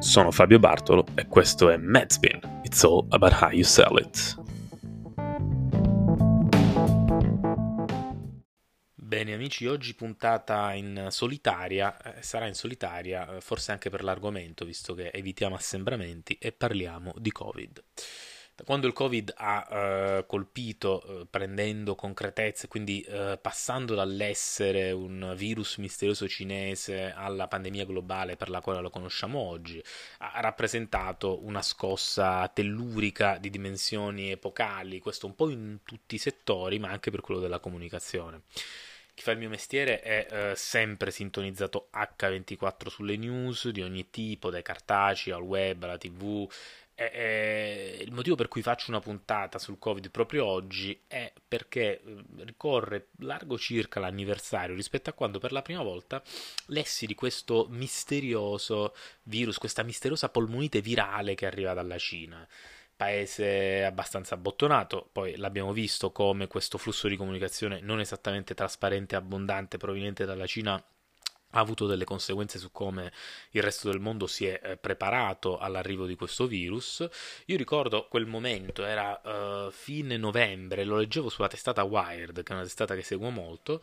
Sono Fabio Bartolo e questo è Medspin. It's all about how you sell it. Bene amici, oggi puntata in solitaria, eh, sarà in solitaria eh, forse anche per l'argomento, visto che evitiamo assembramenti e parliamo di Covid. Quando il Covid ha eh, colpito, eh, prendendo concretezza, quindi eh, passando dall'essere un virus misterioso cinese alla pandemia globale per la quale lo conosciamo oggi, ha rappresentato una scossa tellurica di dimensioni epocali, questo un po' in tutti i settori, ma anche per quello della comunicazione. Chi fa il mio mestiere è eh, sempre sintonizzato H24 sulle news di ogni tipo, dai cartacei al web, alla tv, eh, il motivo per cui faccio una puntata sul Covid proprio oggi è perché eh, ricorre largo circa l'anniversario rispetto a quando per la prima volta lessi di questo misterioso virus, questa misteriosa polmonite virale che arriva dalla Cina. Paese abbastanza abbottonato, poi l'abbiamo visto come questo flusso di comunicazione non esattamente trasparente e abbondante proveniente dalla Cina ha avuto delle conseguenze su come il resto del mondo si è eh, preparato all'arrivo di questo virus. Io ricordo quel momento, era uh, fine novembre, lo leggevo sulla testata Wired, che è una testata che seguo molto,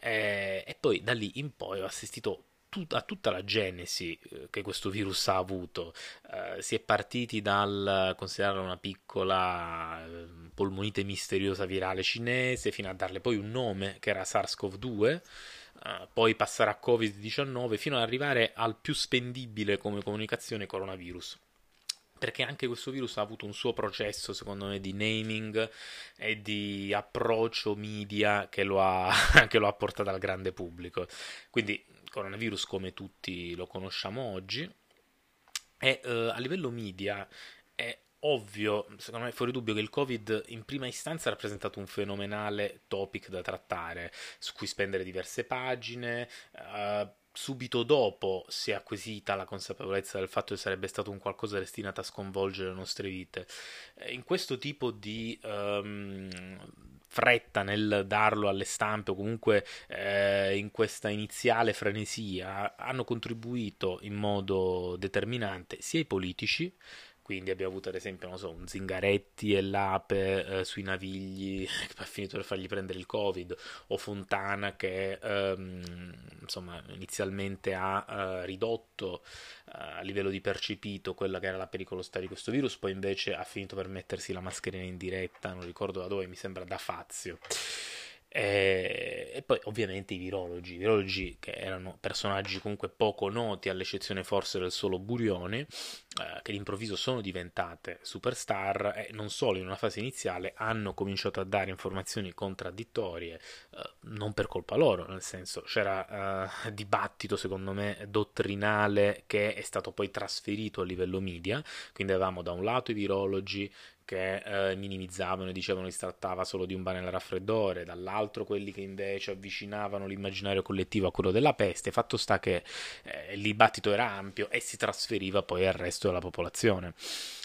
eh, e poi da lì in poi ho assistito a tutta la genesi eh, che questo virus ha avuto. Uh, si è partiti dal considerarla una piccola uh, polmonite misteriosa virale cinese fino a darle poi un nome che era SARS-CoV-2 uh, poi passare a Covid-19 fino ad arrivare al più spendibile come comunicazione coronavirus perché anche questo virus ha avuto un suo processo, secondo me, di naming e di approccio media che lo ha, che lo ha portato al grande pubblico. Quindi, coronavirus come tutti lo conosciamo oggi, e uh, a livello media è ovvio, secondo me fuori dubbio, che il Covid in prima istanza ha rappresentato un fenomenale topic da trattare, su cui spendere diverse pagine. Uh, subito dopo si è acquisita la consapevolezza del fatto che sarebbe stato un qualcosa destinato a sconvolgere le nostre vite. Eh, in questo tipo di um, fretta nel darlo alle stampe o comunque eh, in questa iniziale frenesia hanno contribuito in modo determinante sia i politici quindi abbiamo avuto ad esempio, non so, un Zingaretti e l'Ape eh, sui Navigli che ha finito per fargli prendere il Covid, o Fontana che ehm, insomma inizialmente ha eh, ridotto eh, a livello di percepito quella che era la pericolosità di questo virus, poi invece ha finito per mettersi la mascherina in diretta, non ricordo da dove, mi sembra da Fazio. E, e, poi ovviamente i virologi, i virologi che erano personaggi comunque poco noti, all'eccezione forse del solo Burioni, eh, che all'improvviso sono diventate superstar e non solo in una fase iniziale hanno cominciato a dare informazioni contraddittorie, eh, non per colpa loro, nel senso c'era eh, dibattito secondo me dottrinale che è stato poi trasferito a livello media, quindi avevamo da un lato i virologi che eh, minimizzavano e dicevano che si trattava solo di un banale raffreddore, dall'altro quelli che invece avvicinavano l'immaginario collettivo a quello della peste. Fatto sta che eh, il dibattito era ampio e si trasferiva poi al resto della popolazione.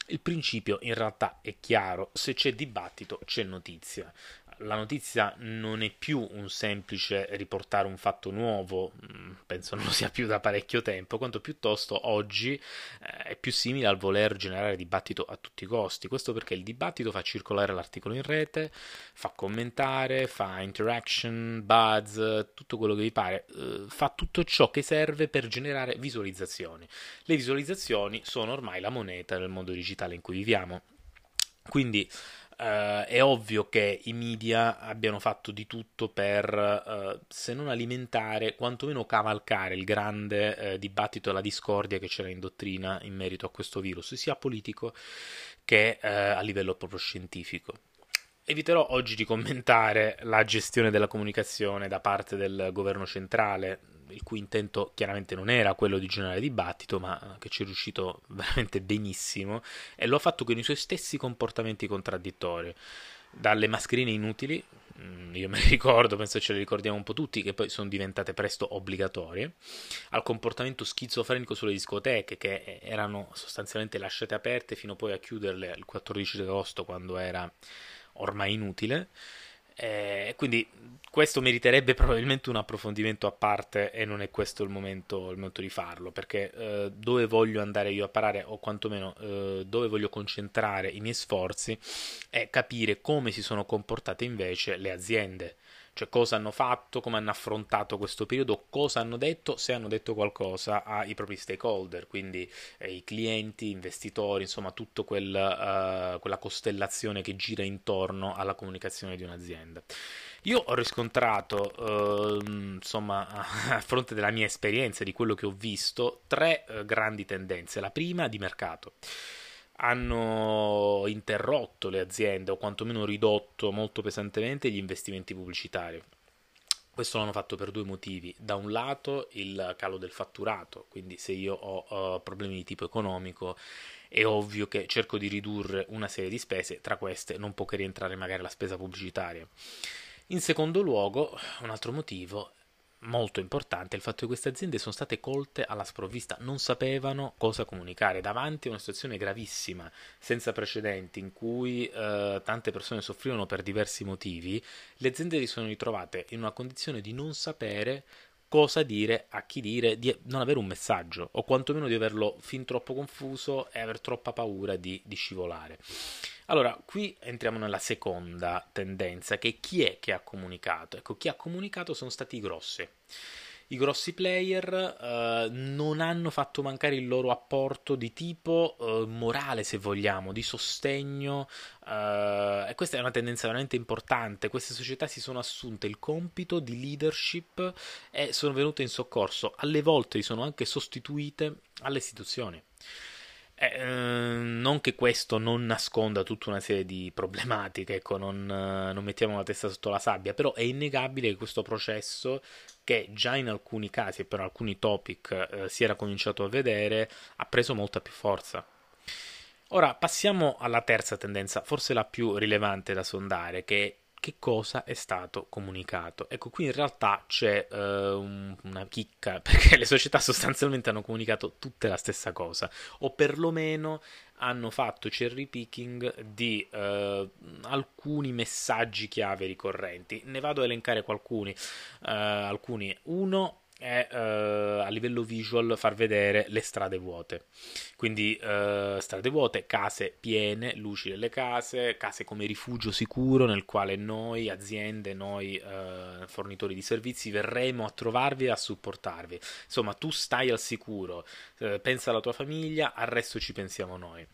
Il principio in realtà è chiaro, se c'è dibattito c'è notizia la notizia non è più un semplice riportare un fatto nuovo, mm, penso non lo sia più da parecchio tempo, quanto piuttosto oggi eh, è più simile al voler generare dibattito a tutti i costi. Questo perché il dibattito fa circolare l'articolo in rete, fa commentare, fa interaction, buzz, tutto quello che vi pare, eh, fa tutto ciò che serve per generare visualizzazioni. Le visualizzazioni sono ormai la moneta del mondo digitale in cui viviamo. Quindi Uh, è ovvio che i media abbiano fatto di tutto per, uh, se non alimentare, quantomeno cavalcare il grande uh, dibattito e la discordia che c'era in dottrina in merito a questo virus, sia politico che a livello proprio scientifico. Eviterò oggi di commentare la gestione della comunicazione da parte del governo centrale, il cui intento chiaramente non era quello di generare dibattito, ma che ci è riuscito veramente benissimo e lo ha fatto con i suoi stessi comportamenti contraddittori. Dalle mascherine inutili, mm, io me le ricordo, penso ce le ricordiamo un po' tutti, che poi sono diventate presto obbligatorie, al comportamento schizofrenico sulle discoteche, che erano sostanzialmente lasciate aperte fino poi a chiuderle il 14 agosto, quando era ormai inutile Eh, quindi questo meriterebbe probabilmente un approfondimento a parte e non è questo il momento, il momento di farlo, perché eh, dove voglio andare io a parare, o quantomeno eh, dove voglio concentrare i miei sforzi, è capire come si sono comportate invece le aziende cioè cosa hanno fatto, come hanno affrontato questo periodo, cosa hanno detto, se hanno detto qualcosa ai propri stakeholder, quindi eh, i clienti, investitori, insomma tutta quel, uh, quella costellazione che gira intorno alla comunicazione di un'azienda. Io ho riscontrato, uh, insomma, a fronte della mia esperienza, di quello che ho visto, tre uh, grandi tendenze. La prima di mercato hanno interrotto le aziende o quantomeno ridotto molto pesantemente gli investimenti pubblicitari. Questo l'hanno fatto per due motivi. Da un lato il calo del fatturato, quindi se io ho uh, problemi di tipo economico è ovvio che cerco di ridurre una serie di spese, tra queste non può che rientrare magari la spesa pubblicitaria. In secondo luogo, un altro motivo molto importante il fatto che queste aziende sono state colte alla sprovvista, non sapevano cosa comunicare. Davanti a una situazione gravissima, senza precedenti, in cui eh, tante persone soffrivano per diversi motivi, le aziende si sono ritrovate in una condizione di non sapere cosa dire, a chi dire, di non avere un messaggio, o quantomeno di averlo fin troppo confuso e aver troppa paura di, di scivolare. Allora, qui entriamo nella seconda tendenza, che chi è che ha comunicato. Ecco, chi ha comunicato sono stati i grossi. I grossi player uh, non hanno fatto mancare il loro apporto di tipo uh, morale, se vogliamo, di sostegno, uh, e questa è una tendenza veramente importante. Queste società si sono assunte il compito di leadership e sono venute in soccorso. Alle volte sono anche sostituite alle istituzioni. Eh, ehm, non che questo non nasconda tutta una serie di problematiche, ecco, non, non, mettiamo la testa sotto la sabbia, però è innegabile che questo processo, che già in alcuni casi e per alcuni topic eh, si era cominciato a vedere, ha preso molta più forza. Ora passiamo alla terza tendenza, forse la più rilevante da sondare, che che cosa è stato comunicato. Ecco, qui in realtà c'è uh, un, una chicca, perché le società sostanzialmente hanno comunicato tutte la stessa cosa, o perlomeno hanno fatto cherry picking di uh, alcuni messaggi chiave ricorrenti. Ne vado a elencare alcuni. Uh, alcuni. Uno è uh, a livello visual far vedere le strade vuote. Quindi uh, strade vuote, case piene, luci delle case, case come rifugio sicuro nel quale noi, aziende, noi uh, fornitori di servizi verremo a trovarvi e a supportarvi. Insomma, tu stai al sicuro, pensa alla tua famiglia, al resto ci pensiamo noi.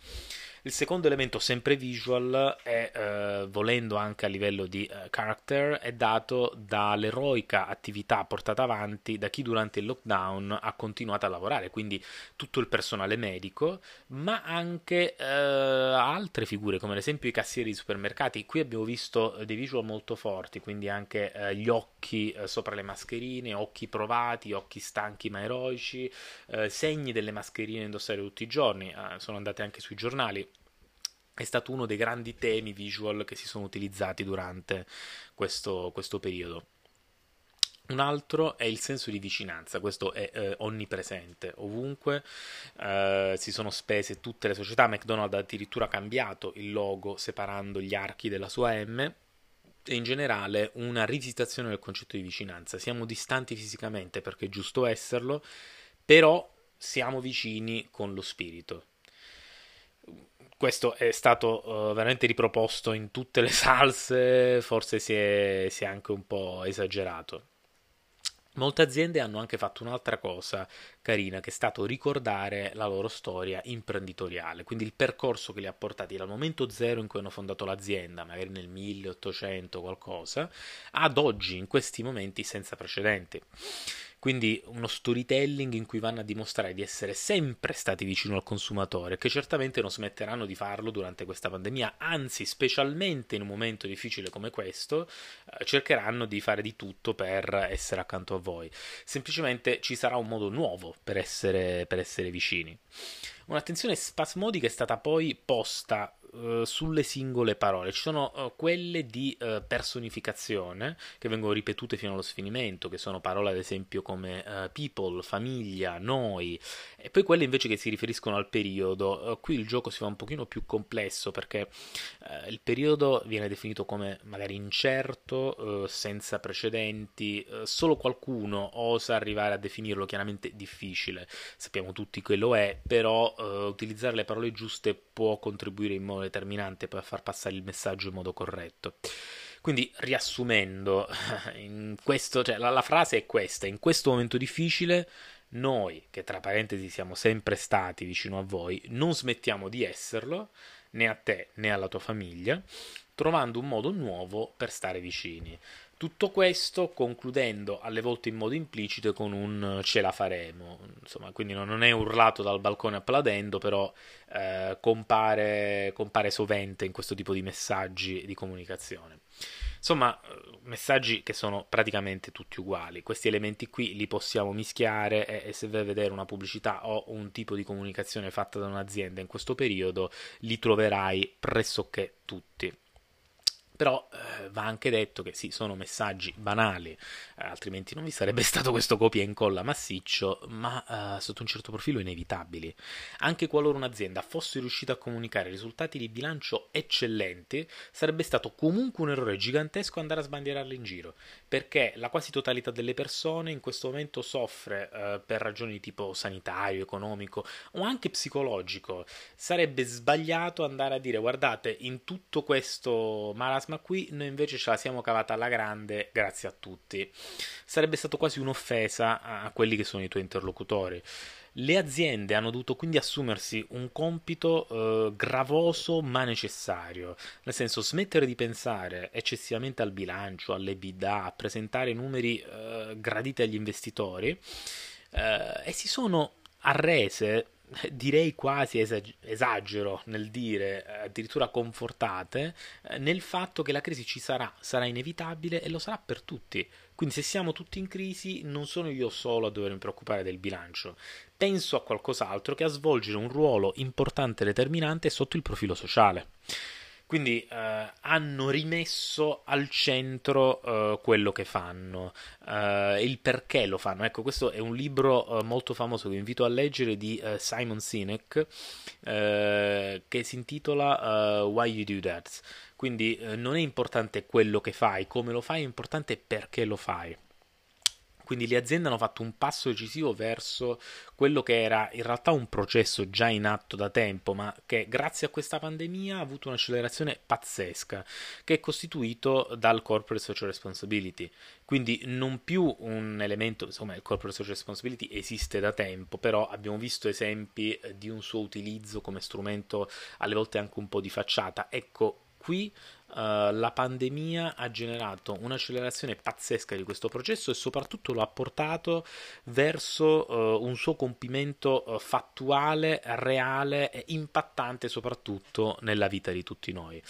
Il secondo elemento, sempre visual, è eh, volendo anche a livello di eh, character, è dato dall'eroica attività portata avanti da chi durante il lockdown ha continuato a lavorare, quindi tutto il personale medico, ma anche eh, altre figure, come ad esempio i cassieri di supermercati. Qui abbiamo visto dei visual molto forti, quindi anche eh, gli occhi eh, sopra le mascherine, occhi provati, occhi stanchi ma eroici, eh, segni delle mascherine indossare tutti i giorni, sono andate anche sui giornali è stato uno dei grandi temi visual che si sono utilizzati durante questo, questo periodo. Un altro è il senso di vicinanza, questo è eh, onnipresente ovunque, eh, si sono spese tutte le società, McDonald's ha addirittura cambiato il logo separando gli archi della sua M e in generale una rivisitazione del concetto di vicinanza. Siamo distanti fisicamente perché è giusto esserlo, però siamo vicini con lo spirito questo è stato uh, veramente riproposto in tutte le salse, forse si è, si è anche un po' esagerato. Molte aziende hanno anche fatto un'altra cosa carina, che è stato ricordare la loro storia imprenditoriale, quindi il percorso che li ha portati dal momento zero in cui hanno fondato l'azienda, magari nel 1800 qualcosa, ad oggi, in questi momenti senza precedenti. Quindi uno storytelling in cui vanno a dimostrare di essere sempre stati vicino al consumatore, che certamente non smetteranno di farlo durante questa pandemia, anzi, specialmente in un momento difficile come questo, eh, cercheranno di fare di tutto per essere accanto a voi. Semplicemente ci sarà un modo nuovo per essere, per essere vicini. Un'attenzione spasmodica è stata poi posta uh, sulle singole parole. Ci sono uh, quelle di uh, personificazione che vengono ripetute fino allo sfinimento, che sono parole ad esempio come people, famiglia, noi, e poi quelle invece che si riferiscono al periodo. qui il gioco si fa un pochino più complesso perché il periodo viene definito come magari incerto, senza precedenti, solo qualcuno osa arrivare a definirlo chiaramente difficile. Sappiamo tutti che lo è, però utilizzare le parole giuste può contribuire in modo determinante per far passare il messaggio in modo corretto. Quindi, riassumendo, questo, cioè, la, la frase è questa: in questo momento difficile, noi, che tra parentesi siamo sempre stati vicino a voi, non smettiamo di esserlo, né a te né alla tua famiglia, trovando un modo nuovo per stare vicini. Tutto questo concludendo alle volte in modo implicito con un ce la faremo, insomma, quindi non è urlato dal balcone applaudendo, però eh, compare, compare sovente in questo tipo di messaggi di comunicazione. Insomma, messaggi che sono praticamente tutti uguali. Questi elementi qui li possiamo mischiare e, e, se vai a vedere una pubblicità o un tipo di comunicazione fatta da un'azienda in questo periodo, li troverai pressoché tutti. Però eh, va anche detto che sì, sono messaggi banali, eh, altrimenti non vi sarebbe stato questo copia e incolla massiccio, ma eh, sotto un certo profilo inevitabili. Anche qualora un'azienda fosse riuscita a comunicare risultati di bilancio eccellenti, sarebbe stato comunque un errore gigantesco andare a sbandierarli in giro, perché la quasi totalità delle persone in questo momento soffre eh, per ragioni di tipo sanitario, economico o anche psicologico. Sarebbe sbagliato andare a dire guardate, in tutto questo marasma ma qui noi invece ce la siamo cavata alla grande grazie a tutti. Sarebbe stato quasi un'offesa a quelli che sono i tuoi interlocutori. Le aziende hanno dovuto quindi assumersi un compito eh, gravoso ma necessario, nel senso smettere di pensare eccessivamente al bilancio, alle bidà, a presentare numeri eh, graditi agli investitori eh, e si sono arrese direi quasi esagero nel dire, eh, addirittura confortate, eh, nel fatto che la crisi ci sarà, sarà inevitabile e lo sarà per tutti. Quindi se siamo tutti in crisi non sono io solo a dovermi preoccupare del bilancio, penso a qualcos'altro che a svolgere un ruolo importante e determinante sotto il profilo sociale. Quindi eh, hanno rimesso al centro eh, quello che fanno, eh, il perché lo fanno. Ecco, questo è un libro eh, molto famoso che vi invito a leggere di eh, Simon Sinek eh, che si intitola Why You Do That. Quindi non è importante quello che fai, come lo fai, è importante perché lo fai. Quindi le aziende hanno fatto un passo decisivo verso quello che era in realtà un processo già in atto da tempo, ma che grazie a questa pandemia ha avuto un'accelerazione pazzesca, che è costituito dal corporate social responsibility. Quindi non più un elemento, insomma, il corporate social responsibility esiste da tempo, però abbiamo visto esempi di un suo utilizzo come strumento alle volte anche un po' di facciata. Ecco, qui uh, la pandemia ha generato un'accelerazione pazzesca di questo processo e soprattutto lo ha portato verso uh, un suo compimento uh, fattuale, reale e impattante soprattutto nella vita di tutti noi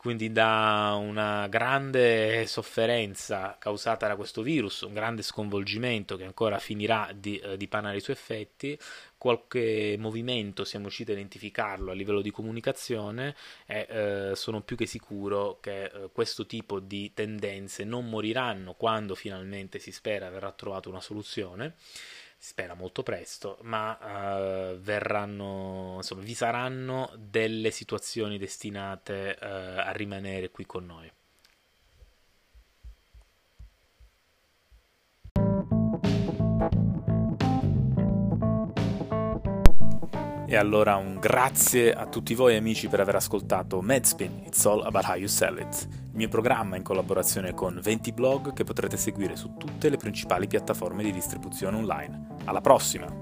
quindi da una grande sofferenza causata da questo virus, un grande sconvolgimento che ancora finirà di eh, dipanare i suoi effetti, qualche movimento siamo riusciti a identificarlo a livello di comunicazione e eh, sono più che sicuro che eh, questo tipo di tendenze non moriranno quando finalmente si spera verrà trovata una soluzione spera molto presto, ma uh, verranno, insomma, vi saranno delle situazioni destinate uh, a rimanere qui con noi. E allora un grazie a tutti voi amici per aver ascoltato Medspin, It's All About How You Sell It, il mio programma in collaborazione con 20 blog che potrete seguire su tutte le principali piattaforme di distribuzione online. Alla prossima!